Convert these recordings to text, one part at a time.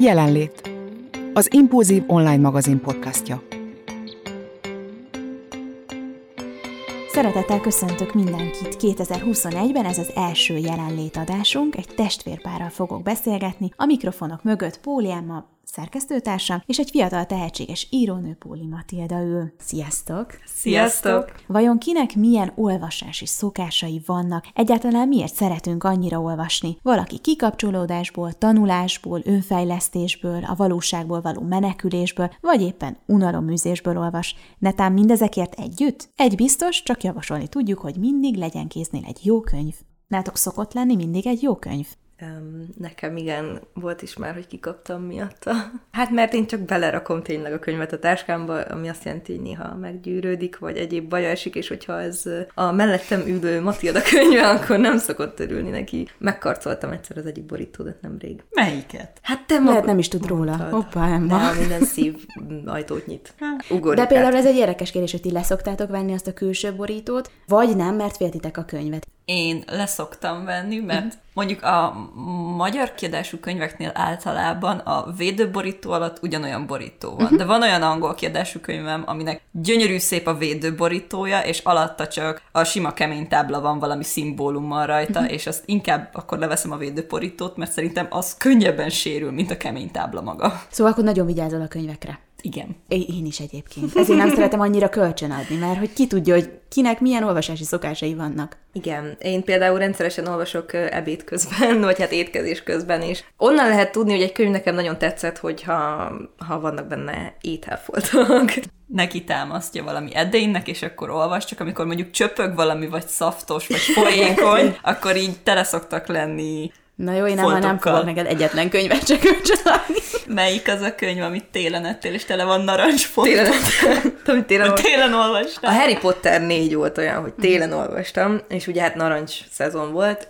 Jelenlét. Az Impulzív online magazin podcastja. Szeretettel köszöntök mindenkit 2021-ben, ez az első jelenlétadásunk, egy testvérpárral fogok beszélgetni, a mikrofonok mögött Póliámma, szerkesztőtársam, és egy fiatal tehetséges írónő Póli Matilda ül. Sziasztok! Sziasztok! Vajon kinek milyen olvasási szokásai vannak? Egyáltalán miért szeretünk annyira olvasni? Valaki kikapcsolódásból, tanulásból, önfejlesztésből, a valóságból való menekülésből, vagy éppen unaloműzésből olvas. Netán mindezekért együtt? Egy biztos, csak javasolni tudjuk, hogy mindig legyen kéznél egy jó könyv. Nátok szokott lenni mindig egy jó könyv? Nekem igen, volt is már, hogy kikaptam miatta. Hát mert én csak belerakom tényleg a könyvet a táskámba, ami azt jelenti, hogy néha meggyűrődik, vagy egyéb baj esik, és hogyha ez a mellettem ülő Matilda könyve, akkor nem szokott örülni neki. Megkarcoltam egyszer az egyik borítódat nemrég. Melyiket? Hát te Lehet nem is tud róla. Hoppá, Emma. De minden szív ajtót nyit. Ugorjuk De például át. ez egy érdekes kérdés, hogy ti leszoktátok venni azt a külső borítót, vagy nem, mert féltitek a könyvet. Én leszoktam venni, mert mondjuk a magyar kiadású könyveknél általában a védőborító alatt ugyanolyan borító van. Uh-huh. De van olyan angol kiadású könyvem, aminek gyönyörű szép a védőborítója, és alatta csak a sima kemény tábla van valami szimbólummal rajta, uh-huh. és azt inkább akkor leveszem a védőborítót, mert szerintem az könnyebben sérül, mint a kemény tábla maga. Szóval akkor nagyon vigyázol a könyvekre. Igen. Én is egyébként. Ezért nem szeretem annyira kölcsönadni, mert hogy ki tudja, hogy kinek milyen olvasási szokásai vannak. Igen, én például rendszeresen olvasok ebéd közben, vagy hát étkezés közben is. Onnan lehet tudni, hogy egy könyv nekem nagyon tetszett, hogyha ha vannak benne ételfoltok. Neki támasztja valami edénynek, és akkor olvas, csak amikor mondjuk csöpög valami, vagy szaftos, vagy folyékony, akkor így tele szoktak lenni Na jó, én nem, nem fogok neked egyetlen könyvet csak csinálni. Melyik az a könyv, amit télen ettél, és tele van narancsfont? Télen, télen, télen, télen olvastam. A Harry Potter négy volt olyan, hogy télen olvastam, és ugye hát narancs szezon volt,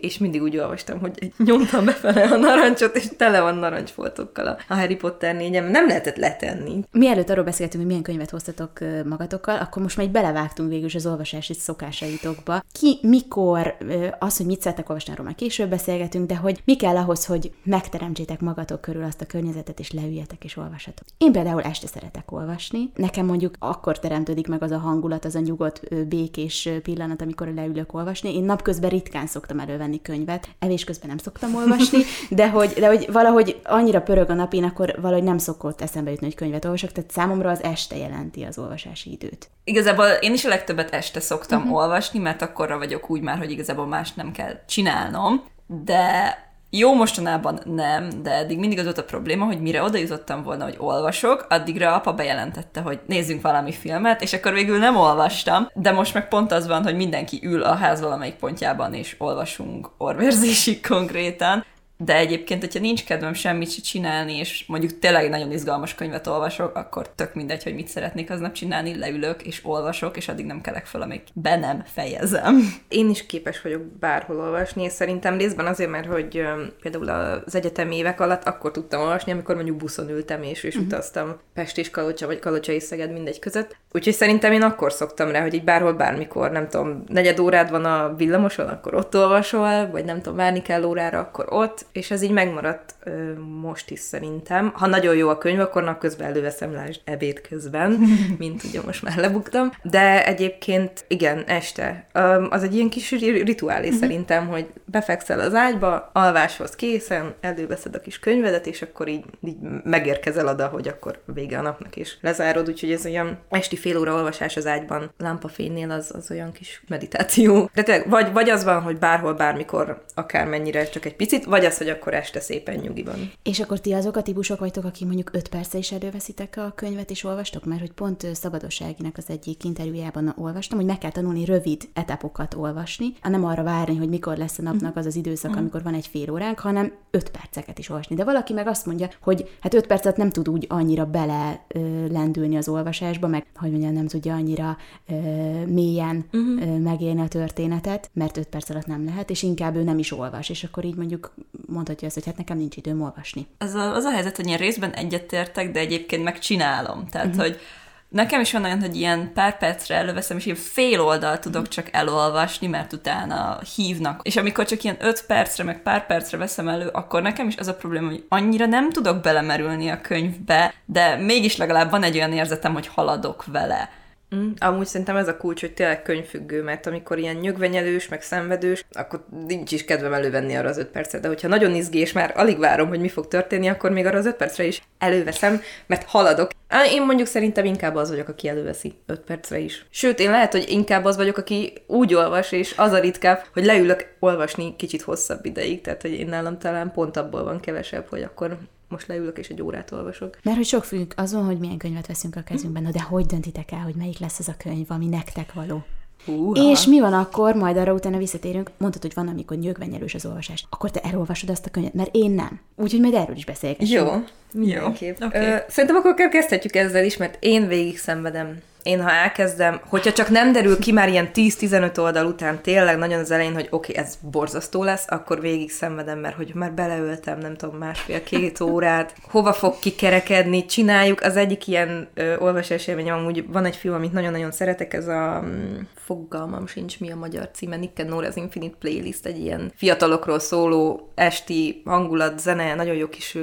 és mindig úgy olvastam, hogy nyomtam befele a narancsot, és tele van narancsfoltokkal a Harry Potter négyem. Nem lehetett letenni. Mielőtt arról beszéltünk, hogy milyen könyvet hoztatok magatokkal, akkor most már egy belevágtunk végül az olvasási szokásaitokba. Ki, mikor, az, hogy mit szeretek olvasni, arról már később beszél beszélgetünk, de hogy mi kell ahhoz, hogy megteremtsétek magatok körül azt a környezetet, és leüljetek és olvasatok. Én például este szeretek olvasni. Nekem mondjuk akkor teremtődik meg az a hangulat, az a nyugodt, békés pillanat, amikor leülök olvasni. Én napközben ritkán szoktam elővenni könyvet, evés közben nem szoktam olvasni, de hogy, de hogy valahogy annyira pörög a nap, én akkor valahogy nem szokott eszembe jutni, hogy könyvet olvasok, tehát számomra az este jelenti az olvasási időt. Igazából én is a legtöbbet este szoktam uh-huh. olvasni, mert akkorra vagyok úgy már, hogy igazából más nem kell csinálnom de jó, mostanában nem, de eddig mindig az volt a probléma, hogy mire oda jutottam volna, hogy olvasok, addigra apa bejelentette, hogy nézzünk valami filmet, és akkor végül nem olvastam, de most meg pont az van, hogy mindenki ül a ház valamelyik pontjában, és olvasunk orvérzésig konkrétan, de egyébként, hogyha nincs kedvem semmit se csinálni, és mondjuk tényleg nagyon izgalmas könyvet olvasok, akkor tök mindegy, hogy mit szeretnék aznap csinálni, leülök és olvasok, és addig nem kelek fel, amíg be nem fejezem. Én is képes vagyok bárhol olvasni, és szerintem részben azért, mert hogy például az egyetemi évek alatt akkor tudtam olvasni, amikor mondjuk buszon ültem, és, és uh-huh. utaztam Pest és Kalocsa, vagy Kalocsa és Szeged mindegy között. Úgyhogy szerintem én akkor szoktam rá, hogy így bárhol, bármikor, nem tudom, negyed órád van a villamoson, akkor ott olvasol, vagy nem tudom, várni kell órára, akkor ott, és ez így megmaradt ö, most is szerintem. Ha nagyon jó a könyv, akkor napközben előveszem lásd ebéd közben, mint ugye most már lebuktam. De egyébként igen, este. Ö, az egy ilyen kis rituálé uh-huh. szerintem, hogy befekszel az ágyba, alváshoz készen, előveszed a kis könyvedet, és akkor így, így megérkezel oda, hogy akkor vége a napnak, és lezárod, úgyhogy ez olyan esti fél óra olvasás az ágyban lámpafénynél az, az olyan kis meditáció. De tényleg, vagy, vagy az van, hogy bárhol, bármikor, akármennyire csak egy picit, vagy az, hogy akkor este szépen nyugiban. És akkor ti azok a típusok vagytok, akik mondjuk öt perce is előveszitek a könyvet és olvastok? Mert hogy pont Szabadosságinak az egyik interjújában olvastam, hogy meg kell tanulni rövid etapokat olvasni, nem arra várni, hogy mikor lesz a napnak az az időszak, mm. amikor van egy fél óránk, hanem öt perceket is olvasni. De valaki meg azt mondja, hogy hát öt percet nem tud úgy annyira bele ö, lendülni az olvasásba, meg hogy mondjam, nem tudja annyira ö, mélyen uh-huh. ö, megélni a történetet, mert öt perc alatt nem lehet, és inkább ő nem is olvas, és akkor így mondjuk mondhatja azt, hogy hát nekem nincs időm olvasni. Az a, az a helyzet, hogy én részben egyetértek, de egyébként megcsinálom. Tehát, uh-huh. hogy Nekem is van olyan, hogy ilyen pár percre előveszem, és ilyen fél oldal tudok csak elolvasni, mert utána hívnak. És amikor csak ilyen öt percre, meg pár percre veszem elő, akkor nekem is az a probléma, hogy annyira nem tudok belemerülni a könyvbe, de mégis legalább van egy olyan érzetem, hogy haladok vele. Mm, amúgy szerintem ez a kulcs, hogy tényleg könyvfüggő, mert amikor ilyen nyögvenyelős, meg szenvedős, akkor nincs is kedvem elővenni arra az öt percet, de hogyha nagyon izgi, és már alig várom, hogy mi fog történni, akkor még arra az öt percre is előveszem, mert haladok. Én mondjuk szerintem inkább az vagyok, aki előveszi öt percre is. Sőt, én lehet, hogy inkább az vagyok, aki úgy olvas, és az a ritkább, hogy leülök olvasni kicsit hosszabb ideig, tehát hogy én nálam talán pont abból van kevesebb, hogy akkor most leülök és egy órát olvasok. Mert hogy sok függ azon, hogy milyen könyvet veszünk a kezünkben. Na de hogy döntitek el, hogy melyik lesz az a könyv, ami nektek való? Húha. És mi van akkor, majd arra utána visszatérünk, mondtad, hogy van, amikor nyögvenyelős az olvasás. Akkor te elolvasod azt a könyvet, mert én nem. Úgyhogy majd erről is beszélgessünk. Jó, mindenképp. Oké. Ö, Szerintem akkor kezdhetjük ezzel is, mert én végig szenvedem. Én, ha elkezdem, hogyha csak nem derül ki már ilyen 10-15 oldal után tényleg nagyon az elején, hogy oké, okay, ez borzasztó lesz, akkor végig szenvedem, mert hogy már beleöltem, nem tudom, másfél-két órát, hova fog kikerekedni, csináljuk. Az egyik ilyen ö, olvasás élményem, amúgy van egy film, amit nagyon-nagyon szeretek, ez a mm, fogalmam sincs, mi a magyar címe, Nick and Nora's Infinite Playlist, egy ilyen fiatalokról szóló esti hangulat, zene, nagyon jó kis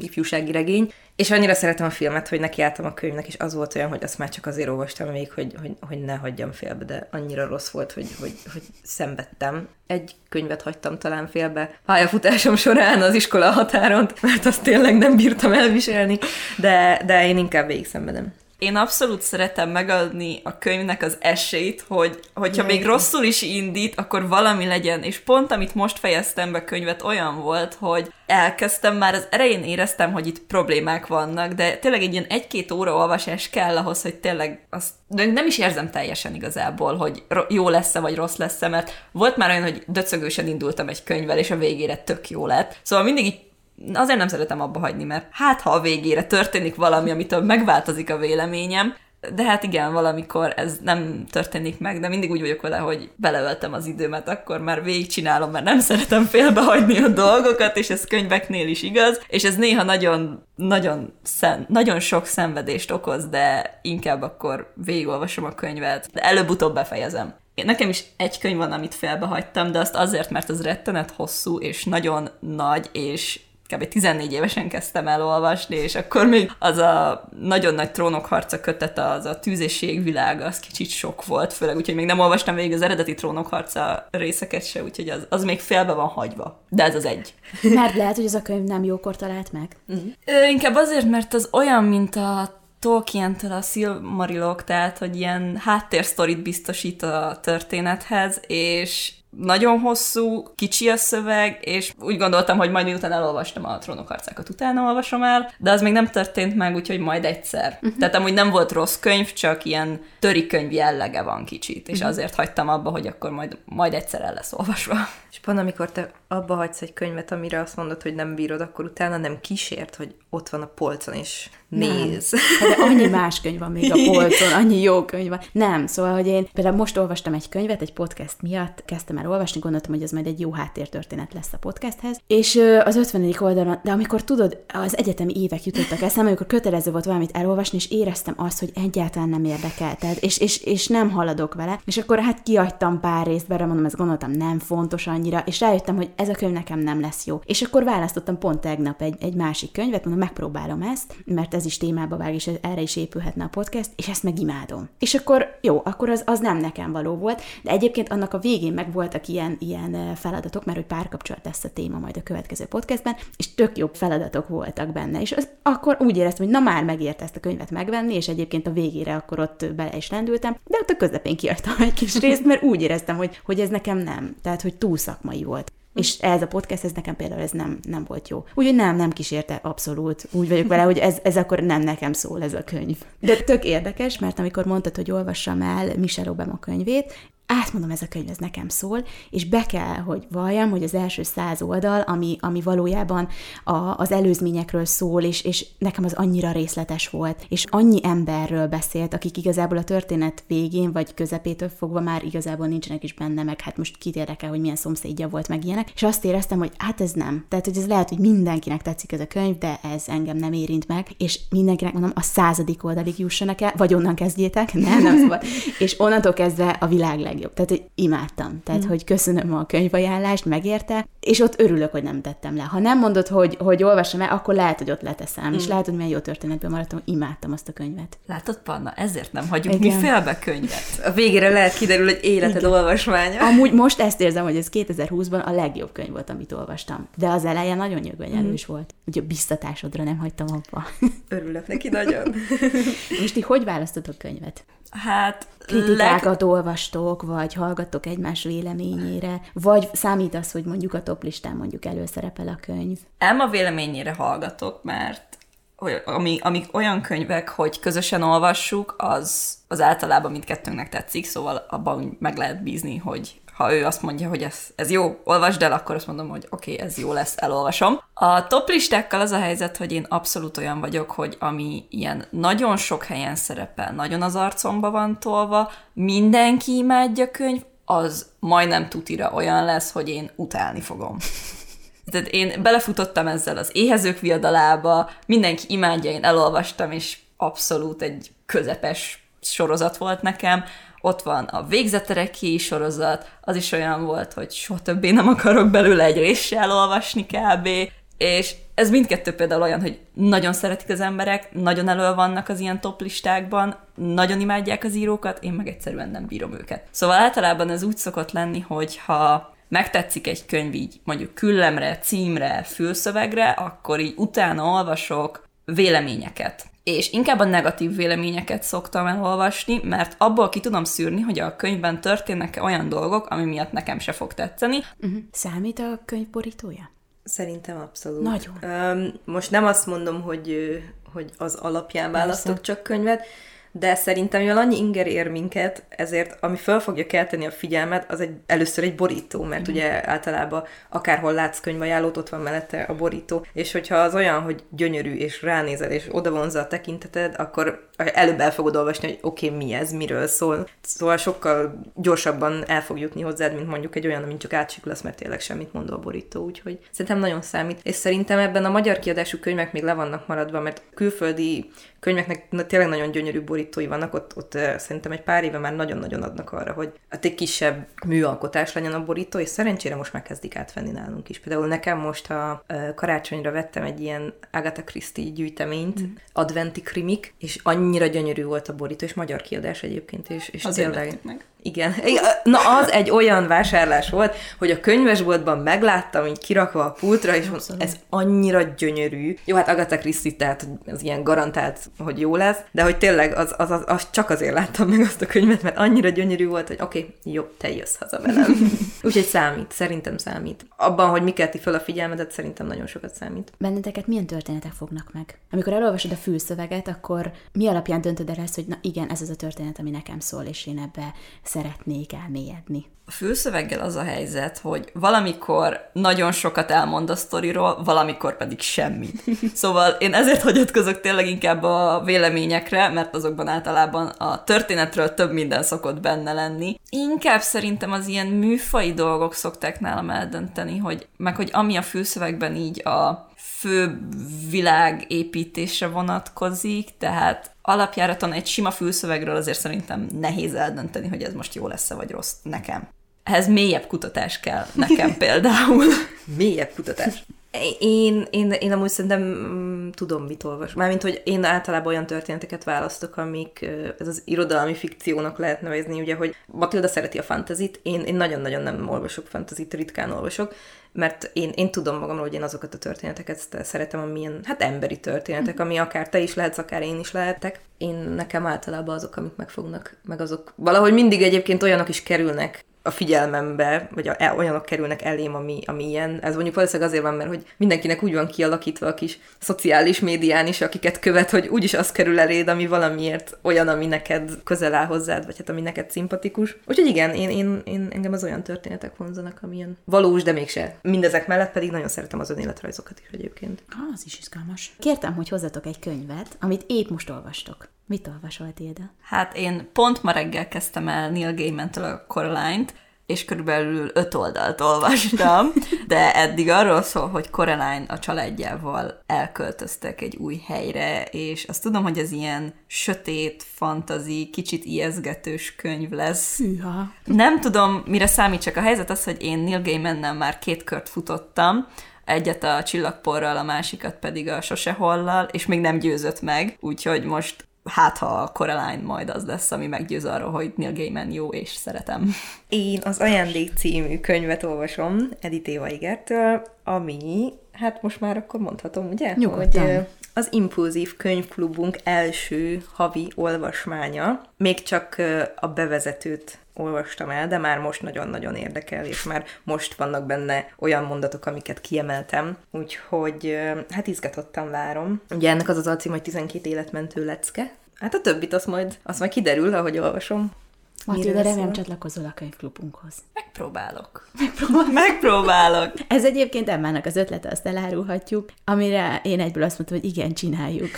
ifjúsági regény, és annyira szeretem a filmet, hogy nekiálltam a könyvnek, és az volt olyan, hogy azt már csak azért olvastam még, hogy, hogy, hogy ne hagyjam félbe, de annyira rossz volt, hogy, hogy, hogy szenvedtem. Egy könyvet hagytam talán félbe pályafutásom során az iskola határon, mert azt tényleg nem bírtam elviselni, de, de én inkább végig szenvedem. Én abszolút szeretem megadni a könyvnek az esélyt, hogy hogyha még rosszul is indít, akkor valami legyen. És pont amit most fejeztem be könyvet olyan volt, hogy elkezdtem, már az elején éreztem, hogy itt problémák vannak, de tényleg egy ilyen egy-két óra olvasás kell ahhoz, hogy tényleg azt nem is érzem teljesen igazából, hogy jó lesz-e vagy rossz lesz-e, mert volt már olyan, hogy döcögősen indultam egy könyvvel, és a végére tök jó lett. Szóval mindig így azért nem szeretem abba hagyni, mert hát ha a végére történik valami, amitől megváltozik a véleményem, de hát igen, valamikor ez nem történik meg, de mindig úgy vagyok vele, hogy beleöltem az időmet, akkor már végigcsinálom, mert nem szeretem félbehagyni a dolgokat, és ez könyveknél is igaz, és ez néha nagyon, nagyon, szen, nagyon sok szenvedést okoz, de inkább akkor végigolvasom a könyvet, de előbb-utóbb befejezem. Nekem is egy könyv van, amit félbehagytam, de azt azért, mert az rettenet hosszú, és nagyon nagy, és kb. 14 évesen kezdtem el olvasni, és akkor még az a nagyon nagy trónok harca kötet, az a tűz és jégvilág, az kicsit sok volt, főleg úgyhogy még nem olvastam végig az eredeti trónok harca részeket se, úgyhogy az, az még félbe van hagyva. De ez az egy. Mert lehet, hogy ez a könyv nem jókor talált meg. Ö, inkább azért, mert az olyan, mint a Tolkien-től a Silmarilok, tehát, hogy ilyen háttérsztorit biztosít a történethez, és nagyon hosszú, kicsi a szöveg, és úgy gondoltam, hogy majd miután elolvastam a trónok harcákat, utána olvasom el, de az még nem történt meg, úgyhogy majd egyszer. Uh-huh. Tehát amúgy nem volt rossz könyv, csak ilyen töri könyv jellege van kicsit, és uh-huh. azért hagytam abba, hogy akkor majd, majd egyszer el lesz olvasva. És pont amikor te abba hagysz egy könyvet, amire azt mondod, hogy nem bírod, akkor utána nem kísért, hogy ott van a polcon, és néz. Hát De annyi más könyv van még a polcon, annyi jó könyv van. Nem, szóval, hogy én például most olvastam egy könyvet, egy podcast miatt, kezdtem el olvasni, gondoltam, hogy ez majd egy jó háttértörténet lesz a podcasthez, és az 50. oldalon, de amikor tudod, az egyetemi évek jutottak eszembe, amikor kötelező volt valamit elolvasni, és éreztem azt, hogy egyáltalán nem érdekel, tehát, és, és, és nem haladok vele, és akkor hát kiadtam pár részt, bele mondom, ezt gondoltam, nem fontos annyira, és rájöttem, hogy ez a könyv nekem nem lesz jó. És akkor választottam pont tegnap egy, egy másik könyvet, mondom, megpróbálom ezt, mert ez is témába vág, és erre is épülhetne a podcast, és ezt meg imádom. És akkor jó, akkor az, az nem nekem való volt, de egyébként annak a végén meg voltak ilyen, ilyen feladatok, mert hogy párkapcsolat lesz a téma majd a következő podcastben, és tök jobb feladatok voltak benne. És az, akkor úgy éreztem, hogy na már megérte ezt a könyvet megvenni, és egyébként a végére akkor ott bele is lendültem, de ott a közepén kiadtam egy kis részt, mert úgy éreztem, hogy, hogy ez nekem nem, tehát hogy túl szakmai volt. És ez a podcast, ez nekem például ez nem, nem volt jó. Úgyhogy nem, nem kísérte abszolút. Úgy vagyok vele, hogy ez, ez akkor nem nekem szól ez a könyv. De tök érdekes, mert amikor mondtad, hogy olvassam el Michelle Obama könyvét, átmondom, ez a könyv, ez nekem szól, és be kell, hogy valljam, hogy az első száz oldal, ami, ami valójában a, az előzményekről szól, és, és nekem az annyira részletes volt, és annyi emberről beszélt, akik igazából a történet végén, vagy közepétől fogva már igazából nincsenek is benne, meg hát most kit érdekel, hogy milyen szomszédja volt, meg ilyenek, és azt éreztem, hogy hát ez nem. Tehát, hogy ez lehet, hogy mindenkinek tetszik ez a könyv, de ez engem nem érint meg, és mindenkinek mondom, a századik oldalig jussanak el, vagy onnan kezdjétek, nem, nem szabad. és onnantól kezdve a világ legjobb. Tehát, hogy imádtam. Tehát, mm. hogy köszönöm a könyvajánlást, megérte, és ott örülök, hogy nem tettem le. Ha nem mondod, hogy, hogy olvasom el, akkor lehet, hogy ott leteszem, mm. és lehet, hogy milyen jó történetből maradtam, imádtam azt a könyvet. Látod, Panna, ezért nem hagyjuk Igen. mi félbe könyvet. A végére lehet kiderül, hogy életed Igen. olvasmánya. Amúgy most ezt érzem, hogy ez 2020-ban a legjobb könyv volt, amit olvastam. De az eleje nagyon nyögvenyelős mm. volt. Ugye a biztatásodra nem hagytam abba. Örülök neki nagyon. most ti hogy választotok könyvet? Hát kritikákat leg... olvastok, vagy hallgattok egymás véleményére, vagy számít az, hogy mondjuk a top listán mondjuk előszerepel a könyv? Elma véleményére hallgatok, mert ami, amik olyan könyvek, hogy közösen olvassuk, az, az általában mindkettőnknek tetszik, szóval abban meg lehet bízni, hogy ha ő azt mondja, hogy ez, ez jó, olvasd el, akkor azt mondom, hogy oké, okay, ez jó lesz, elolvasom. A top listákkal az a helyzet, hogy én abszolút olyan vagyok, hogy ami ilyen nagyon sok helyen szerepel, nagyon az arcomba van tolva, mindenki imádja könyv, az majdnem tutira olyan lesz, hogy én utálni fogom. Tehát én belefutottam ezzel az éhezők viadalába, mindenki imádja, én elolvastam, és abszolút egy közepes sorozat volt nekem ott van a végzetereki sorozat, az is olyan volt, hogy soha többé nem akarok belőle egy réssel olvasni kb. És ez mindkettő például olyan, hogy nagyon szeretik az emberek, nagyon elő vannak az ilyen top listákban, nagyon imádják az írókat, én meg egyszerűen nem bírom őket. Szóval általában ez úgy szokott lenni, hogy ha megtetszik egy könyv így mondjuk küllemre, címre, fülszövegre, akkor így utána olvasok véleményeket és inkább a negatív véleményeket szoktam elolvasni, mert abból ki tudom szűrni, hogy a könyvben történnek olyan dolgok, ami miatt nekem se fog tetszeni. Uh-huh. Számít a könyv borítója? Szerintem abszolút. Nagyon. Um, most nem azt mondom, hogy, hogy az alapján választok Persze. csak könyvet, de szerintem mivel annyi inger ér minket, ezért ami föl fogja kelteni a figyelmet, az egy, először egy borító, mert mm. ugye általában akárhol látsz könyvajánlót, ott van mellette a borító, és hogyha az olyan, hogy gyönyörű, és ránézel, és oda vonza a tekinteted, akkor előbb el fogod olvasni, hogy oké, okay, mi ez, miről szól. Szóval sokkal gyorsabban el fog jutni hozzád, mint mondjuk egy olyan, mint csak átsiklasz, mert tényleg semmit mondó a borító, úgyhogy szerintem nagyon számít. És szerintem ebben a magyar kiadású könyvek még le vannak maradva, mert külföldi könyveknek tényleg nagyon gyönyörű borítói vannak, ott, ott szerintem egy pár éve már nagyon-nagyon adnak arra, hogy hát egy kisebb műalkotás legyen a borító, és szerencsére most már kezdik átvenni nálunk is. Például nekem most a karácsonyra vettem egy ilyen Agatha Christie gyűjteményt, mm. adventi krimik, és annyira gyönyörű volt a borító, és magyar kiadás egyébként, és, és Azért tényleg... meg. Igen. Na, az egy olyan vásárlás volt, hogy a könyvesboltban megláttam, így kirakva a pultra, és mondom, ez annyira gyönyörű. Jó, hát Agatha Christie, tehát az ilyen garantált, hogy jó lesz, de hogy tényleg az, az, az, az csak azért láttam meg azt a könyvet, mert annyira gyönyörű volt, hogy oké, okay, jó, te jössz haza velem. Úgyhogy számít, szerintem számít. Abban, hogy mi kelti fel a figyelmedet, szerintem nagyon sokat számít. Benneteket milyen történetek fognak meg? Amikor elolvasod a fülszöveget, akkor mi alapján döntöd el ezt, hogy na igen, ez az a történet, ami nekem szól, és én ebbe szeretnék elmélyedni. A fülszöveggel az a helyzet, hogy valamikor nagyon sokat elmond a sztoriról, valamikor pedig semmit. Szóval én ezért hagyatkozok tényleg inkább a véleményekre, mert azokban általában a történetről több minden szokott benne lenni. Inkább szerintem az ilyen műfai dolgok szokták nálam eldönteni, hogy meg hogy ami a fülszövegben így a fő világépítésre vonatkozik, tehát alapjáraton egy sima fülszövegről azért szerintem nehéz eldönteni, hogy ez most jó lesz-e vagy rossz nekem. Ehhez mélyebb kutatás kell nekem például. mélyebb kutatás. Én, én, én amúgy szerintem mm, tudom, mit olvas. Mármint, hogy én általában olyan történeteket választok, amik ez az irodalmi fikciónak lehet nevezni, ugye, hogy Matilda szereti a fantazit, én, én nagyon-nagyon nem olvasok fantazit, ritkán olvasok, mert én, én tudom magamról, hogy én azokat a történeteket szeretem, amilyen, hát emberi történetek, mm. ami akár te is lehetsz, akár én is lehetek. Én nekem általában azok, amik megfognak, meg azok valahogy mindig egyébként olyanok is kerülnek a figyelmembe, vagy a, e, olyanok kerülnek elém, ami, ami ilyen. Ez mondjuk valószínűleg azért van, mert hogy mindenkinek úgy van kialakítva a kis szociális médián is, akiket követ, hogy úgyis az kerül eléd, ami valamiért olyan, ami neked közel áll hozzád, vagy hát ami neked szimpatikus. Úgyhogy igen, én, én, én engem az olyan történetek vonzanak, amilyen valós, de mégse. Mindezek mellett pedig nagyon szeretem az önéletrajzokat is egyébként. Az is izgalmas. Kértem, hogy hozzatok egy könyvet, amit épp most olvastok. Mit olvasol, Tilda? Hát én pont ma reggel kezdtem el Neil Gaiman-től a Coraline-t, és körülbelül öt oldalt olvastam, de eddig arról szól, hogy Coraline a családjával elköltöztek egy új helyre, és azt tudom, hogy ez ilyen sötét, fantazi, kicsit ijeszgetős könyv lesz. Hűha. Nem tudom, mire számít, csak a helyzet az, hogy én Neil Gaiman-nel már két kört futottam, egyet a csillagporral, a másikat pedig a sosehollal, és még nem győzött meg, úgyhogy most hát ha a Coraline majd az lesz, ami meggyőz arról, hogy Neil Gaiman jó, és szeretem. Én az Ajándék című könyvet olvasom Edith Éva Igertől, ami, hát most már akkor mondhatom, ugye? Nyugodtan. Hogy az Impulzív Könyvklubunk első havi olvasmánya. Még csak a bevezetőt olvastam el, de már most nagyon-nagyon érdekel, és már most vannak benne olyan mondatok, amiket kiemeltem, úgyhogy hát izgatottan várom. Ugye ennek az az alcím, hogy 12 életmentő lecke. Hát a többit azt majd, azt majd kiderül, ahogy olvasom. Matilda, remélem csatlakozol a könyvklubunkhoz. Megpróbálok. Megpróbálok. Megpróbálok. Ez egyébként Emmának az ötlete, azt elárulhatjuk, amire én egyből azt mondtam, hogy igen, csináljuk.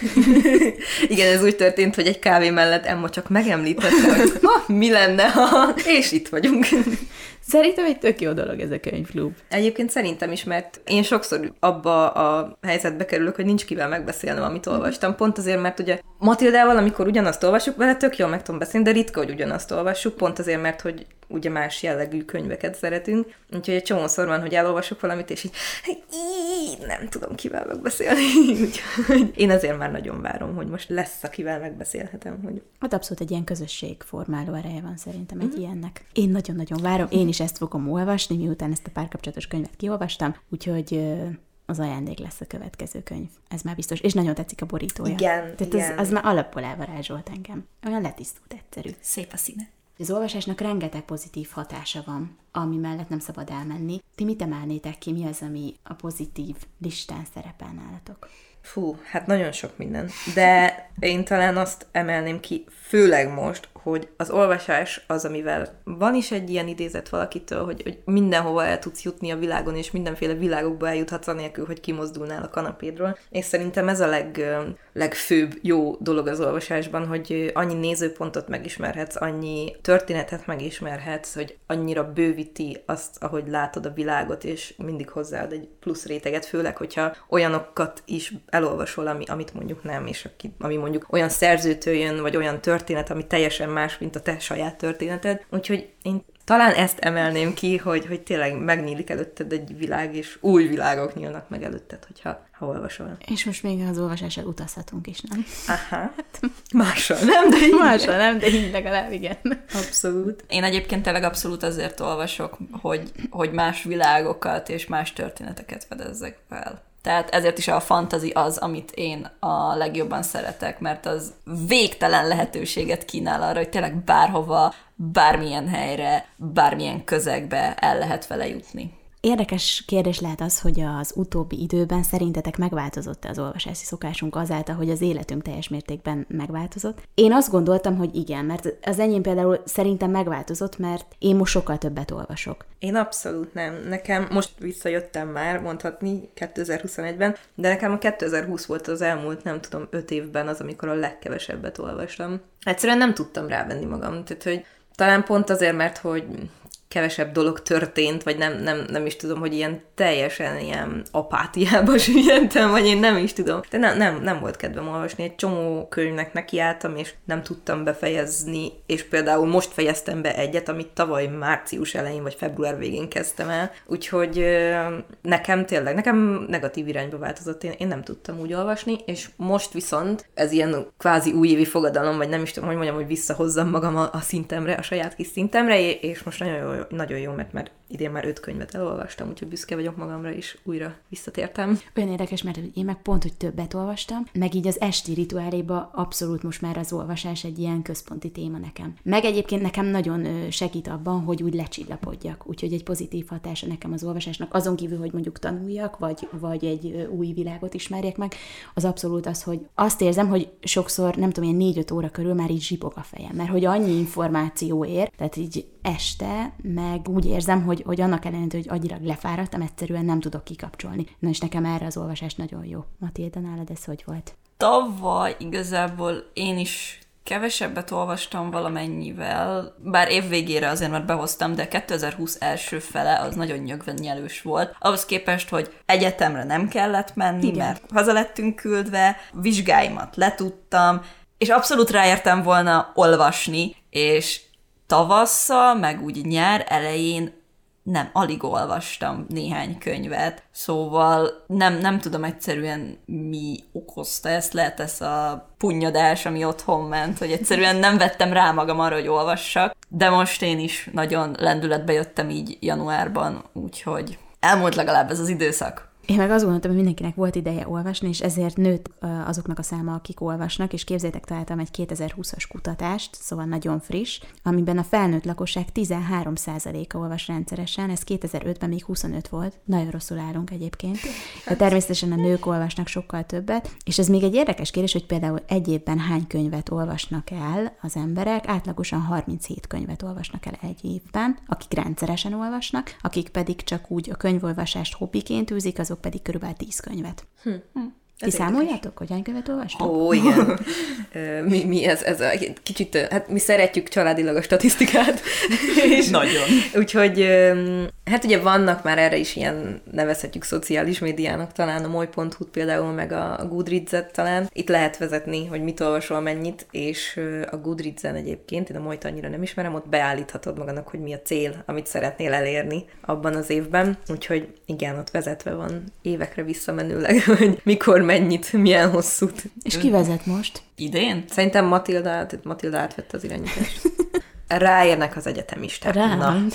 Igen, ez úgy történt, hogy egy kávé mellett Emma csak megemlítette, hogy ha, mi lenne, ha... És itt vagyunk. Szerintem egy tök jó dolog ez a könyvklub. Egyébként szerintem is, mert én sokszor abba a helyzetbe kerülök, hogy nincs kivel megbeszélnem, amit olvastam. Pont azért, mert ugye Matildával, amikor ugyanazt olvassuk, vele tök jól meg tudom beszélni, de ritka, hogy ugyanazt olvassuk, pont azért, mert hogy ugye más jellegű könyveket szeretünk. Úgyhogy egy csomószor van, hogy elolvasok valamit, és így, így nem tudom kivel megbeszélni. Úgyhogy én ezért már nagyon várom, hogy most lesz, akivel megbeszélhetem, hogy Hát abszolút egy ilyen közösségformáló ereje van szerintem egy ilyennek. Én nagyon-nagyon várom, én is ezt fogom olvasni, miután ezt a párkapcsolatos könyvet kiolvastam, úgyhogy az ajándék lesz a következő könyv. Ez már biztos. És nagyon tetszik a borítója. Igen, Tehát igen. Az, az már alapból elvarázsolt engem. Olyan letisztult, egyszerű. Szép a színe. Az olvasásnak rengeteg pozitív hatása van, ami mellett nem szabad elmenni. Ti mit emelnétek ki, mi az, ami a pozitív listán szerepel nálatok? Fú, hát nagyon sok minden. De én talán azt emelném ki, főleg most, hogy az olvasás az, amivel van is egy ilyen idézet valakitől, hogy, hogy mindenhova el tudsz jutni a világon, és mindenféle világokba eljuthatsz anélkül, hogy kimozdulnál a kanapédról. És szerintem ez a leg, legfőbb jó dolog az olvasásban, hogy annyi nézőpontot megismerhetsz, annyi történetet megismerhetsz, hogy annyira bővíti azt, ahogy látod a világot, és mindig hozzáad egy plusz réteget, főleg, hogyha olyanokat is elolvasol, ami, amit mondjuk nem, és aki, ami mondjuk olyan szerzőtől jön, vagy olyan történet, ami teljesen más, mint a te saját történeted. Úgyhogy én talán ezt emelném ki, hogy, hogy tényleg megnyílik előtted egy világ, és új világok nyílnak meg előtted, hogyha ha olvasol. És most még az olvasással utazhatunk is, nem? Aha, mással nem, de így Másra nem, de így legalább igen. Abszolút. Én egyébként tényleg abszolút azért olvasok, hogy, hogy más világokat és más történeteket fedezzek fel. Tehát ezért is a fantazi az, amit én a legjobban szeretek, mert az végtelen lehetőséget kínál arra, hogy tényleg bárhova, bármilyen helyre, bármilyen közegbe el lehet vele jutni. Érdekes kérdés lehet az, hogy az utóbbi időben szerintetek megváltozott az olvasási szokásunk azáltal, hogy az életünk teljes mértékben megváltozott. Én azt gondoltam, hogy igen, mert az enyém például szerintem megváltozott, mert én most sokkal többet olvasok. Én abszolút nem. Nekem most visszajöttem már, mondhatni, 2021-ben, de nekem a 2020 volt az elmúlt, nem tudom, öt évben az, amikor a legkevesebbet olvastam. Egyszerűen nem tudtam rávenni magam. Tehát, hogy talán pont azért, mert hogy kevesebb dolog történt, vagy nem, nem, nem is tudom, hogy ilyen teljesen ilyen apátiába süllyedtem, vagy én nem is tudom. De nem, nem, nem volt kedvem olvasni. Egy csomó könyvnek nekiálltam, és nem tudtam befejezni, és például most fejeztem be egyet, amit tavaly március elején, vagy február végén kezdtem el. Úgyhogy nekem tényleg, nekem negatív irányba változott, én, én nem tudtam úgy olvasni, és most viszont ez ilyen kvázi újévi fogadalom, vagy nem is tudom, hogy mondjam, hogy visszahozzam magam a, a szintemre, a saját kis szintemre, és most nagyon jó, nagyon jó mert, mert idén már öt könyvet elolvastam, úgyhogy büszke vagyok magamra, és újra visszatértem. Olyan érdekes, mert én meg pont, hogy többet olvastam, meg így az esti rituáléba abszolút most már az olvasás egy ilyen központi téma nekem. Meg egyébként nekem nagyon segít abban, hogy úgy lecsillapodjak, úgyhogy egy pozitív hatása nekem az olvasásnak, azon kívül, hogy mondjuk tanuljak, vagy, vagy egy új világot ismerjek meg, az abszolút az, hogy azt érzem, hogy sokszor, nem tudom, ilyen négy-öt óra körül már így zsibog a fejem, mert hogy annyi információ ér, tehát így este, meg úgy érzem, hogy, hogy annak ellenére, hogy agyilag lefáradtam, egyszerűen nem tudok kikapcsolni. Na és nekem erre az olvasás nagyon jó. Matilda, nálad ez hogy volt? Tavaly igazából én is kevesebbet olvastam valamennyivel, bár év végére azért már behoztam, de 2020 első fele az nagyon nyögvenyelős volt. Ahhoz képest, hogy egyetemre nem kellett menni, Igen. mert haza lettünk küldve, vizsgáimat letudtam, és abszolút ráértem volna olvasni, és tavasszal, meg úgy nyár elején nem, alig olvastam néhány könyvet, szóval nem, nem tudom egyszerűen mi okozta ezt, lehet ez a punyadás, ami otthon ment, hogy egyszerűen nem vettem rá magam arra, hogy olvassak, de most én is nagyon lendületbe jöttem így januárban, úgyhogy elmúlt legalább ez az időszak. Én meg azt gondoltam, hogy mindenkinek volt ideje olvasni, és ezért nőtt azoknak a száma, akik olvasnak, és képzétek, találtam egy 2020-as kutatást, szóval nagyon friss, amiben a felnőtt lakosság 13%-a olvas rendszeresen, ez 2005-ben még 25 volt. Nagyon rosszul állunk egyébként. De természetesen a nők olvasnak sokkal többet, és ez még egy érdekes kérdés, hogy például egy évben hány könyvet olvasnak el az emberek, átlagosan 37 könyvet olvasnak el egy évben, akik rendszeresen olvasnak, akik pedig csak úgy a könyvolvasást hobbiként űzik, azok pedig körülbelül 10 könyvet. Hm. Hm. Ti számoljátok, hogy hány könyvet olvastok? Ó, igen. mi, mi ez, ez a, kicsit, hát mi szeretjük családilag a statisztikát. és Nagyon. Úgyhogy, hát ugye vannak már erre is ilyen, nevezhetjük szociális médiának talán, a moly.hu például, meg a Goodreads-et talán. Itt lehet vezetni, hogy mit olvasol mennyit, és a Goodreads-en egyébként, én a molyt annyira nem ismerem, ott beállíthatod magadnak, hogy mi a cél, amit szeretnél elérni abban az évben. Úgyhogy igen, ott vezetve van évekre visszamenőleg, hogy mikor mennyit, milyen hosszút. És ki vezet most? Idén? Szerintem Matilda, Matilda átvette az irányítást. Ráérnek az egyetemisták. Rá. Na.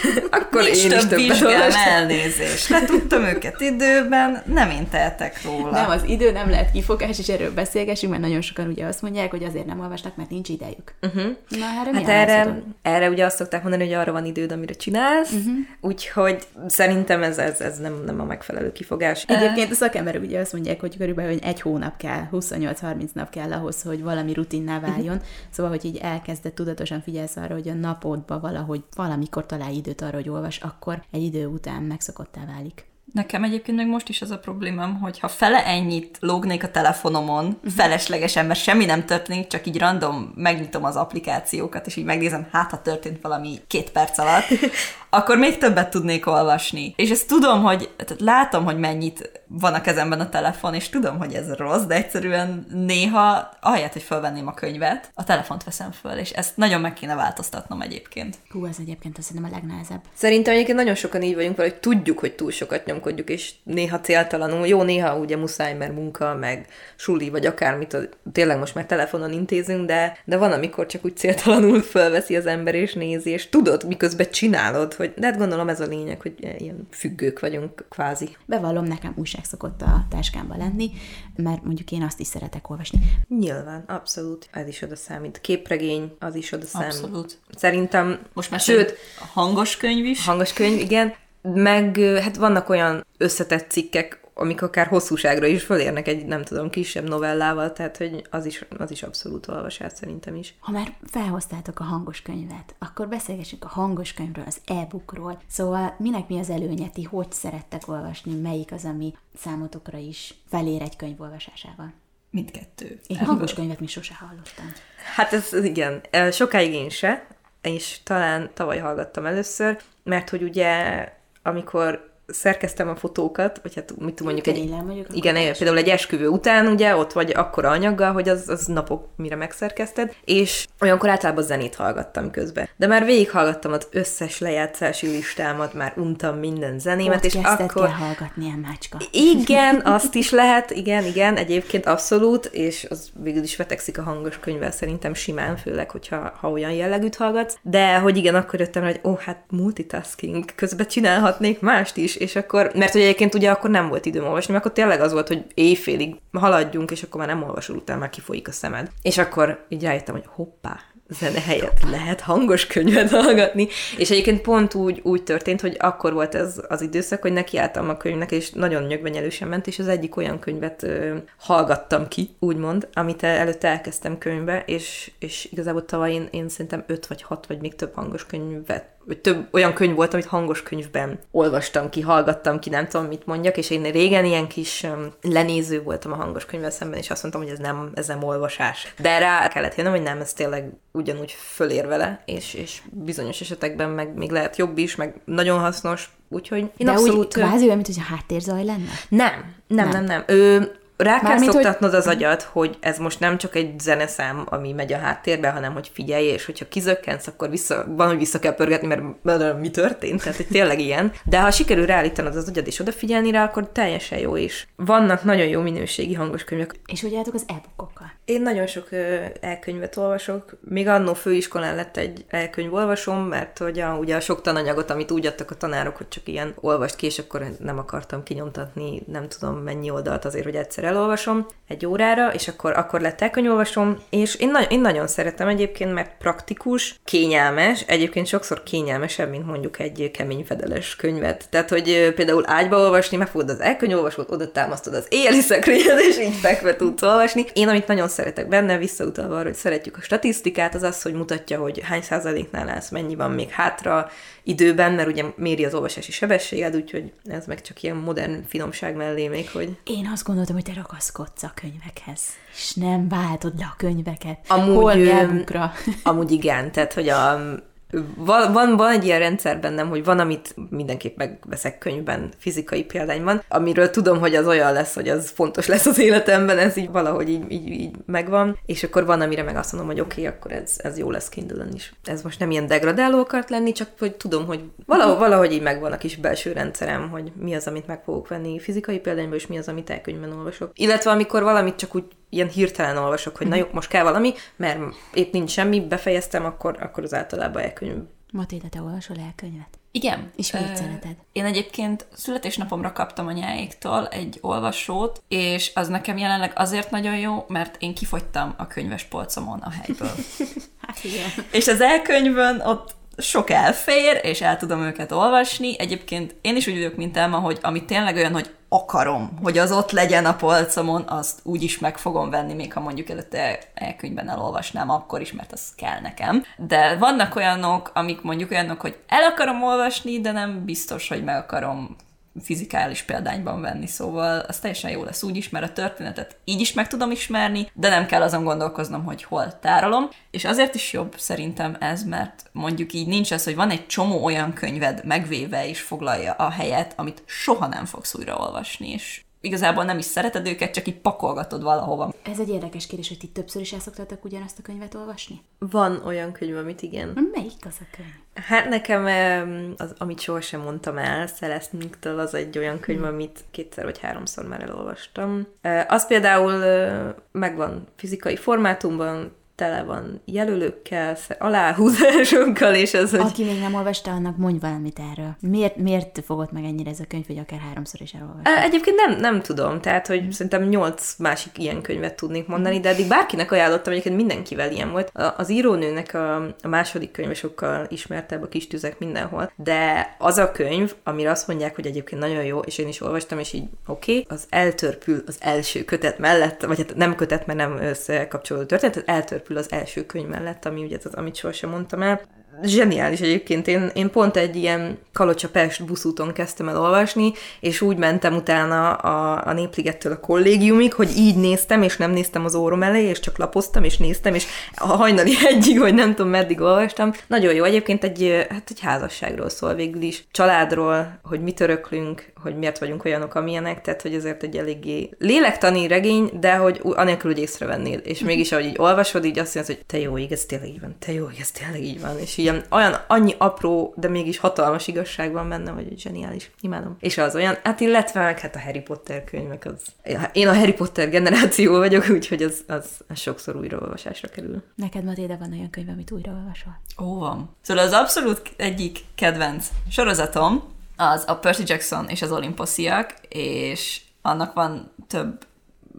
Akkor Nincs én több is többet vizsgám, elnézést. Letudtam őket időben, nem én tehetek róla. Nem, az idő nem lehet kifogás, és erről beszélgessünk, mert nagyon sokan ugye azt mondják, hogy azért nem olvasnak, mert nincs idejük. Uh-huh. Na, erre Hát erre, erre ugye azt szokták mondani, hogy arra van időd, amire csinálsz, uh-huh. úgyhogy szerintem ez, ez, ez nem, nem a megfelelő kifogás. Egyébként a szakemberek ugye azt mondják, hogy körülbelül hogy egy hónap kell, 28-30 nap kell ahhoz, hogy valami rutinná váljon. Szóval, hogy így elkezded tudatosan figyelsz arra, hogy a napodba valahogy valamikor találj időt arra, hogy olvas, akkor egy idő után megszokottá válik. Nekem egyébként meg most is az a problémám, hogy ha fele ennyit lógnék a telefonomon, uh-huh. feleslegesen, mert semmi nem történik, csak így random megnyitom az applikációkat, és így megnézem, hát ha történt valami két perc alatt, akkor még többet tudnék olvasni. És ezt tudom, hogy tehát látom, hogy mennyit van a kezemben a telefon, és tudom, hogy ez rossz, de egyszerűen néha, ahelyett, hogy fölvenném a könyvet, a telefont veszem föl, és ezt nagyon meg kéne változtatnom egyébként. Hú, ez egyébként azt szerintem a legnehezebb. Szerintem egyébként nagyon sokan így vagyunk hogy tudjuk, hogy túl sokat nyomkodjuk, és néha céltalanul, jó, néha ugye muszáj, mert munka, meg suli, vagy akármit, tényleg most már telefonon intézünk, de, de van, amikor csak úgy céltalanul fölveszi az ember, és nézi, és tudod, miközben csinálod, hogy, de hát gondolom ez a lényeg, hogy ilyen függők vagyunk kvázi. Bevallom, nekem újság szokott a táskámba lenni, mert mondjuk én azt is szeretek olvasni. Nyilván, abszolút. Ez is oda számít. Képregény, az is oda számít. Abszolút. Szerintem, Most már sőt, hangos könyv is. hangos könyv, igen, meg hát vannak olyan összetett cikkek, amik akár hosszúságra is fölérnek egy, nem tudom, kisebb novellával, tehát hogy az is, az is abszolút olvasás szerintem is. Ha már felhoztátok a hangos könyvet, akkor beszélgessünk a hangos könyvről, az e-bookról. Szóval minek mi az előnye, ti hogy szerettek olvasni, melyik az, ami számotokra is felér egy könyv olvasásával? Mindkettő. Én hangos könyvet még sose hallottam. Hát ez igen, sokáig én se, és talán tavaly hallgattam először, mert hogy ugye amikor szerkeztem a fotókat, vagy hát mit tudom, mondjuk egy, mondjuk igen, teljesen. például egy esküvő után, ugye, ott vagy akkora anyaggal, hogy az, az napok mire megszerkezted, és olyankor általában zenét hallgattam közben. De már végighallgattam az összes lejátszási listámat, már untam minden zenémet, és Podcastet akkor... kell hallgatni, ilyen mácska. Igen, azt is lehet, igen, igen, egyébként abszolút, és az végül is vetekszik a hangos könyvvel szerintem simán, főleg, hogyha ha olyan jellegűt hallgatsz. De hogy igen, akkor jöttem rá, hogy ó, oh, hát multitasking, közben csinálhatnék mást is, és akkor, mert hogy egyébként ugye akkor nem volt időm olvasni, mert akkor tényleg az volt, hogy éjfélig haladjunk, és akkor már nem olvasol, utána már kifolyik a szemed. És akkor így rájöttem, hogy hoppá, zene helyett lehet hangos könyvet hallgatni. És egyébként pont úgy, úgy történt, hogy akkor volt ez az időszak, hogy nekiálltam a könyvnek, és nagyon nyögvenyelősen ment, és az egyik olyan könyvet ö, hallgattam ki, úgymond, amit előtte elkezdtem könyvbe, és, és igazából tavaly én, én szerintem öt vagy hat, vagy még több hangos könyvet több olyan könyv volt, amit hangos könyvben olvastam ki, hallgattam ki, nem tudom, mit mondjak, és én régen ilyen kis lenéző voltam a hangos könyvvel szemben, és azt mondtam, hogy ez nem, ez nem olvasás. De rá kellett jönnöm, hogy nem, ez tényleg ugyanúgy fölér vele, és, és bizonyos esetekben meg még lehet jobb is, meg nagyon hasznos, úgyhogy én De abszolút... úgy kvázi olyan, mint hogy a háttérzaj lenne? Nem, nem, Nem. nem, nem. Ő, rá kell Mármint, hogy- szoktatnod az agyat, hogy ez most nem csak egy zeneszám, ami megy a háttérbe, hanem hogy figyelj, és hogyha kizökkensz, akkor vissza, van, hogy vissza kell pörgetni, mert mert mi történt, tehát hogy tényleg ilyen. De ha sikerül ráállítanod az agyad és odafigyelni rá, akkor teljesen jó is. Vannak nagyon jó minőségi hangos könyvek. És hogy álltok az e-bookokkal? Én nagyon sok elkönyvet olvasok. Még annó főiskolán lett egy elkönyvolvasom, mert hogy a, ugye a sok tananyagot, amit úgy adtak a tanárok, hogy csak ilyen olvast ki, és akkor nem akartam kinyomtatni, nem tudom mennyi oldalt azért, hogy egyszer elolvasom egy órára, és akkor, akkor lett elkönyvolvasom, és én, na- én nagyon szeretem egyébként, mert praktikus, kényelmes, egyébként sokszor kényelmesebb, mint mondjuk egy kemény fedeles könyvet. Tehát, hogy például ágyba olvasni, megfogod az elkönyvolvasót, oda támasztod az éjjeli szekrényed, és így fekve tudsz olvasni. Én, amit nagyon szeretek benne, visszautalva arra, hogy szeretjük a statisztikát, az az, hogy mutatja, hogy hány százaléknál állsz, mennyi van még hátra időben, mert ugye méri az olvasási sebességed, úgyhogy ez meg csak ilyen modern finomság mellé még, hogy Én azt gondoltam, hogy te ragaszkodsz a könyvekhez, és nem váltod le a könyveket. Amúgy, nyelvükra. Amúgy igen, tehát hogy a, van, van, van egy ilyen rendszer bennem, hogy van, amit mindenképp megveszek könyvben, fizikai példányban, amiről tudom, hogy az olyan lesz, hogy az fontos lesz az életemben, ez így valahogy így, így, így megvan, és akkor van, amire meg azt mondom, hogy oké, okay, akkor ez, ez jó lesz kindle is. Ez most nem ilyen degradáló akart lenni, csak hogy tudom, hogy valahogy, valahogy így megvan a kis belső rendszerem, hogy mi az, amit meg fogok venni fizikai példányban, és mi az, amit elkönyvben olvasok. Illetve amikor valamit csak úgy ilyen hirtelen olvasok, hogy na jó, most kell valami, mert épp nincs semmi, befejeztem, akkor, akkor az általában elkönyv. Matilda, te olvasol el könyvet? Igen. És miért szereted? Én egyébként születésnapomra kaptam anyáéktól egy olvasót, és az nekem jelenleg azért nagyon jó, mert én kifogytam a könyves polcomon a helyből. Hát igen. és az elkönyvön ott sok elfér, és el tudom őket olvasni. Egyébként én is úgy vagyok, mint Elma, hogy ami tényleg olyan, hogy akarom, hogy az ott legyen a polcomon, azt úgy is meg fogom venni, még ha mondjuk előtte elkönyvben elolvasnám, akkor is, mert az kell nekem. De vannak olyanok, amik mondjuk olyanok, hogy el akarom olvasni, de nem biztos, hogy meg akarom fizikális példányban venni, szóval az teljesen jó lesz úgy is, mert a történetet így is meg tudom ismerni, de nem kell azon gondolkoznom, hogy hol tárolom, és azért is jobb szerintem ez, mert mondjuk így nincs az, hogy van egy csomó olyan könyved megvéve és foglalja a helyet, amit soha nem fogsz újraolvasni, és igazából nem is szereted őket, csak így pakolgatod valahova. Ez egy érdekes kérdés, hogy ti többször is el szoktatok ugyanazt a könyvet olvasni? Van olyan könyv, amit igen. Melyik az a könyv? Hát nekem, em, az, amit sohasem mondtam el, Celestniktől, az egy olyan könyv, amit kétszer vagy háromszor már elolvastam. Az például megvan fizikai formátumban, tele van jelölőkkel, aláhúzásokkal, és az, hogy... Aki még nem olvasta, annak mondj valamit erről. Miért, miért fogott meg ennyire ez a könyv, hogy akár háromszor is elolvasta? E, Egyébként nem, nem tudom, tehát, hogy szerintem nyolc másik ilyen könyvet tudnék mondani, de eddig bárkinek ajánlottam, egyébként mindenkivel ilyen volt. Az írónőnek a, a második könyve sokkal ismertebb, a kis tüzek mindenhol, de az a könyv, amire azt mondják, hogy egyébként nagyon jó, és én is olvastam, és így oké, okay, az eltörpül az első kötet mellett, vagy hát nem kötet, mert nem összekapcsolódó történet, tehát eltörpül az első könyv mellett, ami ugye az, amit sohasem mondtam el. zseniális egyébként. Én, én pont egy ilyen Kalocsa Pest buszúton kezdtem el olvasni, és úgy mentem utána a, a Népligettől a kollégiumig, hogy így néztem, és nem néztem az órom elé, és csak lapoztam, és néztem, és a hajnali egyig, vagy nem tudom meddig olvastam. Nagyon jó. Egyébként egy, hát egy házasságról szól végül is. Családról, hogy mit öröklünk, hogy miért vagyunk olyanok, amilyenek, tehát hogy ezért egy eléggé lélektani regény, de hogy anélkül, hogy észrevennél. És mégis, ahogy így olvasod, így azt mondod, hogy te jó, ez tényleg így van, te jó, ez tényleg így van. És ilyen olyan annyi apró, de mégis hatalmas igazság van benne, hogy zseniális. Imádom. És az olyan, hát illetve meg hát a Harry Potter könyvek, az... Én a Harry Potter generáció vagyok, úgyhogy az, az, az sokszor újraolvasásra kerül. Neked, Matéda, van olyan könyv, amit újraolvasol? Ó, van. Szóval az abszolút egyik kedvenc sorozatom, az a Percy Jackson és az Olymposiak, és annak van több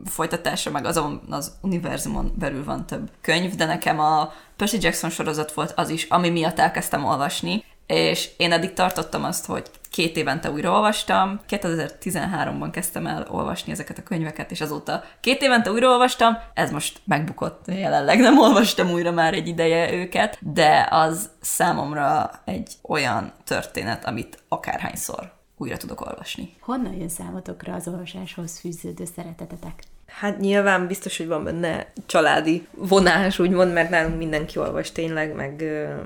folytatása, meg azon az univerzumon belül van több könyv, de nekem a Percy Jackson sorozat volt az is, ami miatt elkezdtem olvasni, és én eddig tartottam azt, hogy két évente újra olvastam, 2013-ban kezdtem el olvasni ezeket a könyveket, és azóta két évente újra olvastam, ez most megbukott, jelenleg nem olvastam újra már egy ideje őket, de az számomra egy olyan történet, amit akárhányszor újra tudok olvasni. Honnan jön számotokra az olvasáshoz fűződő szeretetetek? Hát nyilván biztos, hogy van benne családi vonás, úgymond, mert nálunk mindenki olvas tényleg, meg...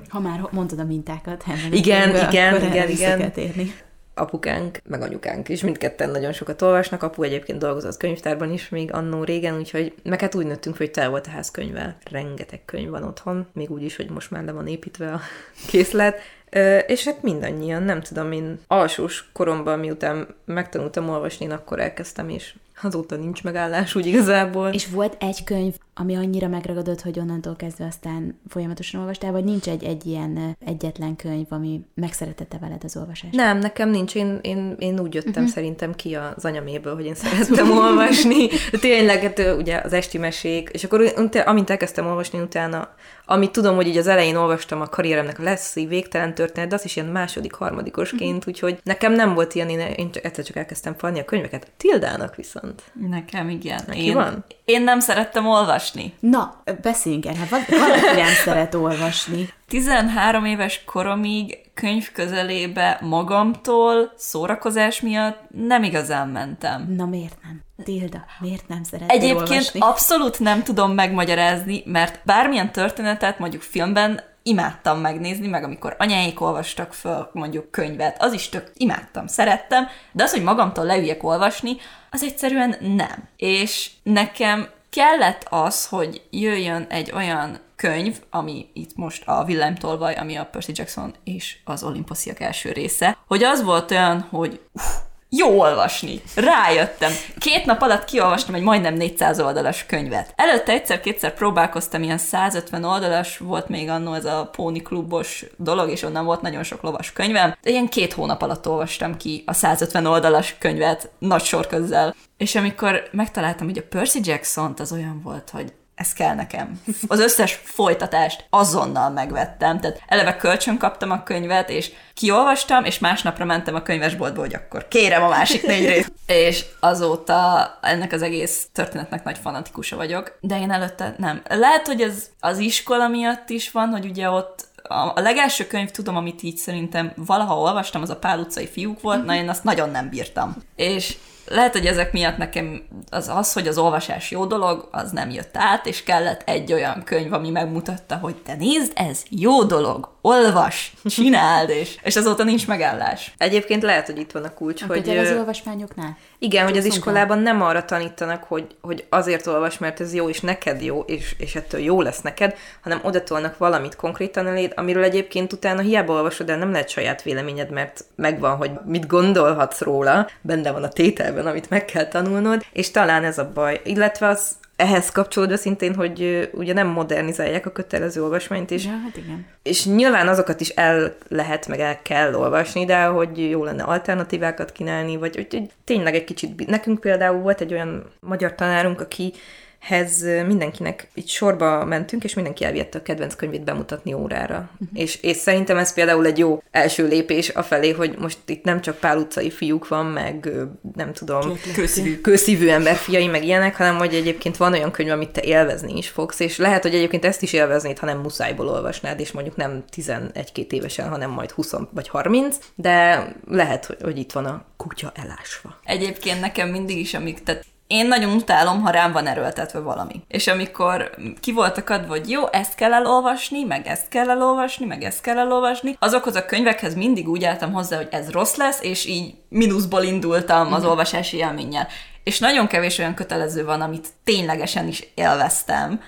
Ha már mondtad a mintákat, igen, igen, igen, igen. Érni. Apukánk, meg anyukánk is mindketten nagyon sokat olvasnak. Apu egyébként dolgozott könyvtárban is még annó régen, úgyhogy meg hát úgy nőttünk, hogy tele volt a ház könyvvel. Rengeteg könyv van otthon, még úgy is, hogy most már le van építve a készlet. Ö, és hát mindannyian, nem tudom, én alsós koromban, miután megtanultam olvasni, én akkor elkezdtem, és azóta nincs megállás úgy igazából. És volt egy könyv, ami annyira megragadott, hogy onnantól kezdve aztán folyamatosan olvastál, vagy nincs egy, egy ilyen egyetlen könyv, ami megszeretette veled az olvasást? Nem, nekem nincs. Én, én, én úgy jöttem uh-huh. szerintem ki az anyaméből, hogy én szerettem olvasni. Tényleg, hát, ugye az esti mesék, és akkor amint elkezdtem olvasni utána, amit tudom, hogy így az elején olvastam a karrieremnek lesz végtelen történet, de az is ilyen második, harmadikosként, uh-huh. úgyhogy nekem nem volt ilyen, én, én csak, egyszer csak elkezdtem falni a könyveket. Tildának viszont. Nekem igen. Neki én, van? Én nem szerettem olvasni. Na, beszéljünk el, hát valaki nem szeret olvasni. 13 éves koromig könyv közelébe magamtól, szórakozás miatt nem igazán mentem. Na miért nem? Tilda, miért nem szeret Egyébként olvasni? abszolút nem tudom megmagyarázni, mert bármilyen történetet mondjuk filmben imádtam megnézni, meg amikor anyáik olvastak föl mondjuk könyvet, az is tök imádtam, szerettem, de az, hogy magamtól leüljek olvasni, az egyszerűen nem. És nekem kellett az, hogy jöjjön egy olyan könyv, ami itt most a villámtolvaj, ami a Percy Jackson és az Olymposiak első része, hogy az volt olyan, hogy uff, jó olvasni. Rájöttem. Két nap alatt kiolvastam egy majdnem 400 oldalas könyvet. Előtte egyszer-kétszer próbálkoztam, ilyen 150 oldalas volt még annó ez a Póni klubos dolog, és onnan volt nagyon sok lovas könyvem. De ilyen két hónap alatt olvastam ki a 150 oldalas könyvet nagy sor közzel. És amikor megtaláltam, hogy a Percy Jackson-t, az olyan volt, hogy ez kell nekem. Az összes folytatást azonnal megvettem, tehát eleve kölcsön kaptam a könyvet, és kiolvastam, és másnapra mentem a könyvesboltba, hogy akkor kérem a másik négy részt. és azóta ennek az egész történetnek nagy fanatikusa vagyok, de én előtte nem. Lehet, hogy ez az iskola miatt is van, hogy ugye ott a, legelső könyv, tudom, amit így szerintem valaha olvastam, az a Pál utcai fiúk volt, na én azt nagyon nem bírtam. És lehet, hogy ezek miatt nekem az, az, hogy az olvasás jó dolog, az nem jött át, és kellett egy olyan könyv, ami megmutatta, hogy te nézd, ez jó dolog, olvas, csináld, és, és azóta nincs megállás. Egyébként lehet, hogy itt van a kulcs, a hogy... az olvasmányoknál? Igen, hogy az iskolában nem arra tanítanak, hogy, hogy azért olvas, mert ez jó, és neked jó, és, és ettől jó lesz neked, hanem oda tolnak valamit konkrétan eléd, amiről egyébként utána hiába olvasod, de nem lehet saját véleményed, mert megvan, hogy mit gondolhatsz róla, benne van a tételben, amit meg kell tanulnod, és talán ez a baj. Illetve az, ehhez kapcsolódva szintén, hogy ugye nem modernizálják a kötelező olvasmányt, és, ja, hát igen. és nyilván azokat is el lehet, meg el kell olvasni, de hogy jó lenne alternatívákat kínálni, vagy hogy, hogy tényleg egy kicsit, nekünk például volt egy olyan magyar tanárunk, aki hez mindenkinek így sorba mentünk, és mindenki elviette a kedvenc könyvét bemutatni órára. Uh-huh. És, és szerintem ez például egy jó első lépés afelé, hogy most itt nem csak pál utcai fiúk van, meg nem tudom, kőszívű, kőszívű emberfiai, meg ilyenek, hanem hogy egyébként van olyan könyv, amit te élvezni is fogsz, és lehet, hogy egyébként ezt is élveznéd, ha nem muszájból olvasnád, és mondjuk nem 11-2 évesen, hanem majd 20 vagy 30, de lehet, hogy, hogy itt van a kutya elásva. Egyébként nekem mindig is, amik, tehát én nagyon utálom, ha rám van erőltetve valami. És amikor ki voltak adva, hogy jó, ezt kell elolvasni, meg ezt kell elolvasni, meg ezt kell elolvasni, azokhoz a könyvekhez mindig úgy álltam hozzá, hogy ez rossz lesz, és így mínuszból indultam az mhm. olvasási élménnyel. És nagyon kevés olyan kötelező van, amit ténylegesen is élveztem.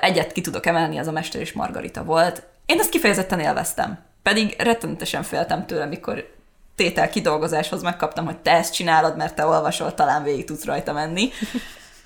Egyet ki tudok emelni, az a Mester és Margarita volt. Én ezt kifejezetten élveztem. Pedig rettenetesen féltem tőle, mikor tétel kidolgozáshoz megkaptam, hogy te ezt csinálod, mert te olvasol, talán végig tudsz rajta menni.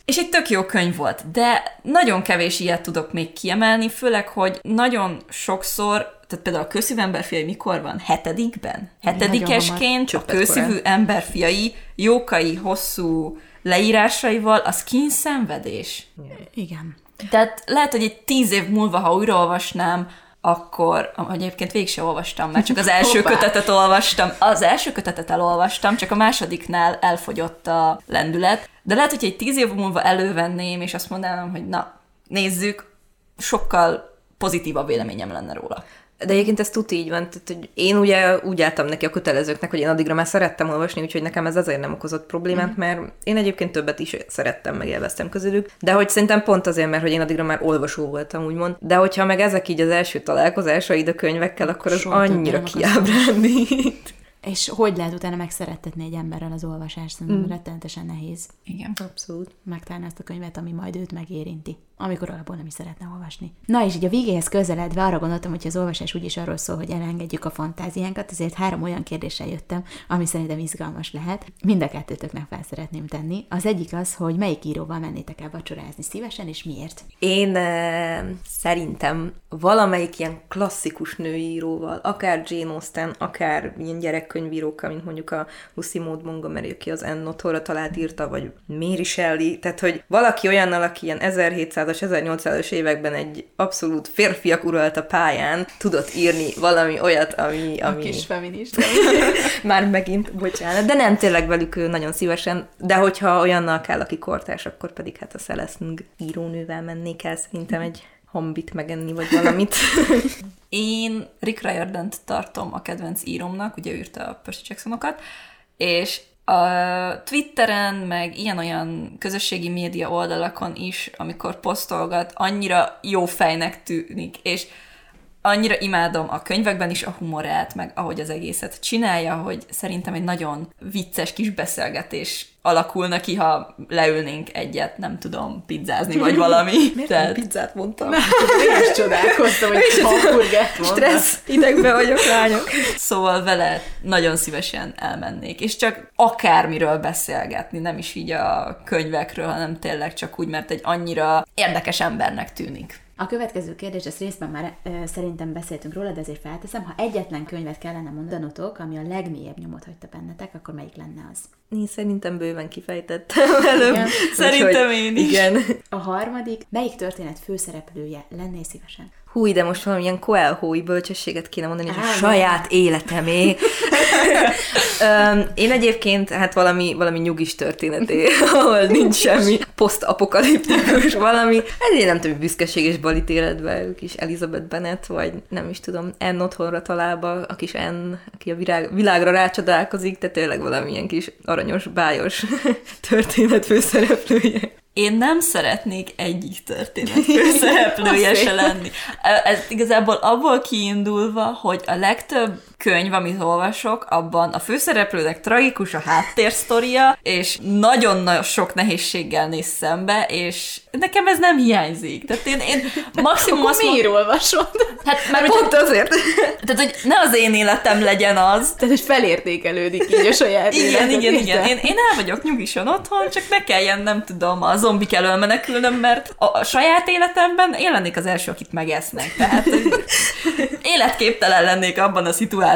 És egy tök jó könyv volt, de nagyon kevés ilyet tudok még kiemelni, főleg, hogy nagyon sokszor, tehát például a közszívű emberfiai mikor van? Hetedikben? Hetedikesként a közszívű emberfiai jókai, hosszú leírásaival, az kínszenvedés. Igen. Tehát lehet, hogy egy tíz év múlva, ha újraolvasnám, akkor, egyébként végig sem olvastam, mert csak az első kötetet olvastam. Az első kötetet elolvastam, csak a másodiknál elfogyott a lendület. De lehet, hogy egy tíz év múlva elővenném, és azt mondanám, hogy na, nézzük, sokkal pozitívabb véleményem lenne róla. De egyébként ez tud így van. Tehát, hogy én ugye úgy álltam neki a kötelezőknek, hogy én addigra már szerettem olvasni, úgyhogy nekem ez azért nem okozott problémát, mm. mert én egyébként többet is szerettem, meg élveztem közülük. De hogy szerintem pont azért, mert hogy én addigra már olvasó voltam, úgymond. De hogyha meg ezek így az első találkozásaid a könyvekkel, akkor az Soha annyira kiábrándít. És hogy lehet utána megszerettetni egy emberrel az olvasást? Szerintem mm. rettenetesen nehéz. Igen, abszolút. Megtalálni azt a könyvet, ami majd őt megérinti amikor alapból nem is szeretne olvasni. Na és így a végéhez közeledve arra gondoltam, hogy az olvasás úgyis arról szól, hogy elengedjük a fantáziánkat, ezért három olyan kérdéssel jöttem, ami szerintem izgalmas lehet. Mind a kettőtöknek fel szeretném tenni. Az egyik az, hogy melyik íróval mennétek el vacsorázni szívesen, és miért? Én e, szerintem valamelyik ilyen klasszikus női íróval, akár Jane Austen, akár ilyen gyerekkönyvírókkal, mint mondjuk a Lucy Maud Montgomery, aki az Ennotorra talált írta, vagy Mary Shelley, tehát hogy valaki olyannal, aki ilyen 1700 1800-as években egy abszolút férfiak uralta pályán tudott írni valami olyat, ami... ami... A kis feminista. Már megint, bocsánat, de nem tényleg velük nagyon szívesen, de hogyha olyannal kell, aki kortárs, akkor pedig hát a Celestning írónővel mennék el szerintem egy hombit megenni, vagy valamit. Én Rick Riordan tartom a kedvenc íromnak, ugye írta a Percy Jacksonokat, és a Twitteren, meg ilyen-olyan közösségi média oldalakon is, amikor posztolgat, annyira jó fejnek tűnik, és annyira imádom a könyvekben is a humorát, meg ahogy az egészet csinálja, hogy szerintem egy nagyon vicces kis beszélgetés alakulna ki, ha leülnénk egyet, nem tudom, pizzázni, vagy valami. Miért Tehát... pizzát mondtam? Én is csodálkoztam, hogy hamburgert mondtam. Stressz, idegbe vagyok, lányok. Szóval vele nagyon szívesen elmennék, és csak akármiről beszélgetni, nem is így a könyvekről, hanem tényleg csak úgy, mert egy annyira érdekes embernek tűnik. A következő kérdés, ezt részben már e, szerintem beszéltünk róla, de ezért felteszem. Ha egyetlen könyvet kellene mondanotok, ami a legmélyebb nyomot hagyta bennetek, akkor melyik lenne az? Én szerintem bőven kifejtettem előbb. Igen. Szerintem én is. Igen. A harmadik, melyik történet főszereplője lennél szívesen? Hú, de most valamilyen Coelho-i bölcsességet kéne mondani, hogy a saját életemé. Én egyébként, hát valami, valami nyugis történeté, ahol nincs semmi posztapokaliptikus valami. Ez én nem tudom, büszkeség és balit életbe, ők is Elizabeth Bennet, vagy nem is tudom, Enn otthonra találba, a kis Enn, aki a virág, világra rácsodálkozik, tehát tényleg valamilyen kis aranyos, bájos történet főszereplője. Én nem szeretnék egyik történet főszereplője se lenni. Ez igazából abból kiindulva, hogy a legtöbb könyv, amit olvasok, abban a főszereplőnek tragikus a háttérsztoria, és nagyon-nagyon sok nehézséggel néz szembe, és nekem ez nem hiányzik. Tehát én, én maximum Akkor azt miért olvasod? Hát már pont azért. Tehát, hogy ne az én életem legyen az. Tehát, hogy felértékelődik így a saját Igen, életed, igen, igen. Én, én el vagyok nyugisan otthon, csak ne kelljen, nem tudom, a zombik elől menekülnöm, mert a, a saját életemben én lennék az első, akit megesznek. Tehát életképtelen lennék abban a szituációban.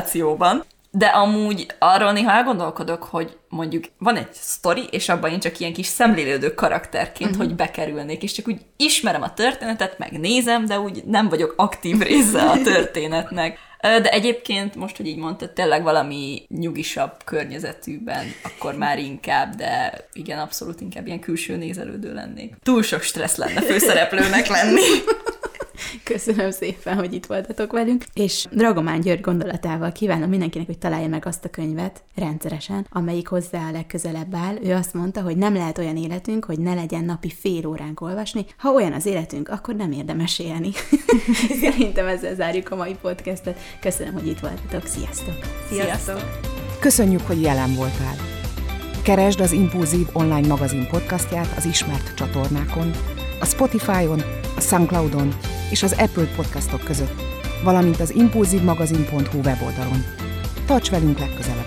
De amúgy arról néha elgondolkodok, hogy mondjuk van egy sztori, és abban én csak ilyen kis szemlélődő karakterként, uh-huh. hogy bekerülnék, és csak úgy ismerem a történetet, megnézem, de úgy nem vagyok aktív része a történetnek. De egyébként most, hogy így mondtad, tényleg valami nyugisabb környezetűben, akkor már inkább, de igen, abszolút inkább ilyen külső nézelődő lennék. Túl sok stressz lenne főszereplőnek lenni. Köszönöm szépen, hogy itt voltatok velünk, és Dragomán György gondolatával kívánom mindenkinek, hogy találja meg azt a könyvet rendszeresen, amelyik hozzá a legközelebb áll. Ő azt mondta, hogy nem lehet olyan életünk, hogy ne legyen napi fél óránk olvasni. Ha olyan az életünk, akkor nem érdemes élni. Szerintem ezzel zárjuk a mai podcastet. Köszönöm, hogy itt voltatok. Sziasztok! Sziasztok! Köszönjük, hogy jelen voltál. Keresd az Impulzív online magazin podcastját az ismert csatornákon, a Spotify-on, a Soundcloud-on és az Apple podcastok között, valamint az impulzívmagazin.hu weboldalon. Tarts velünk legközelebb!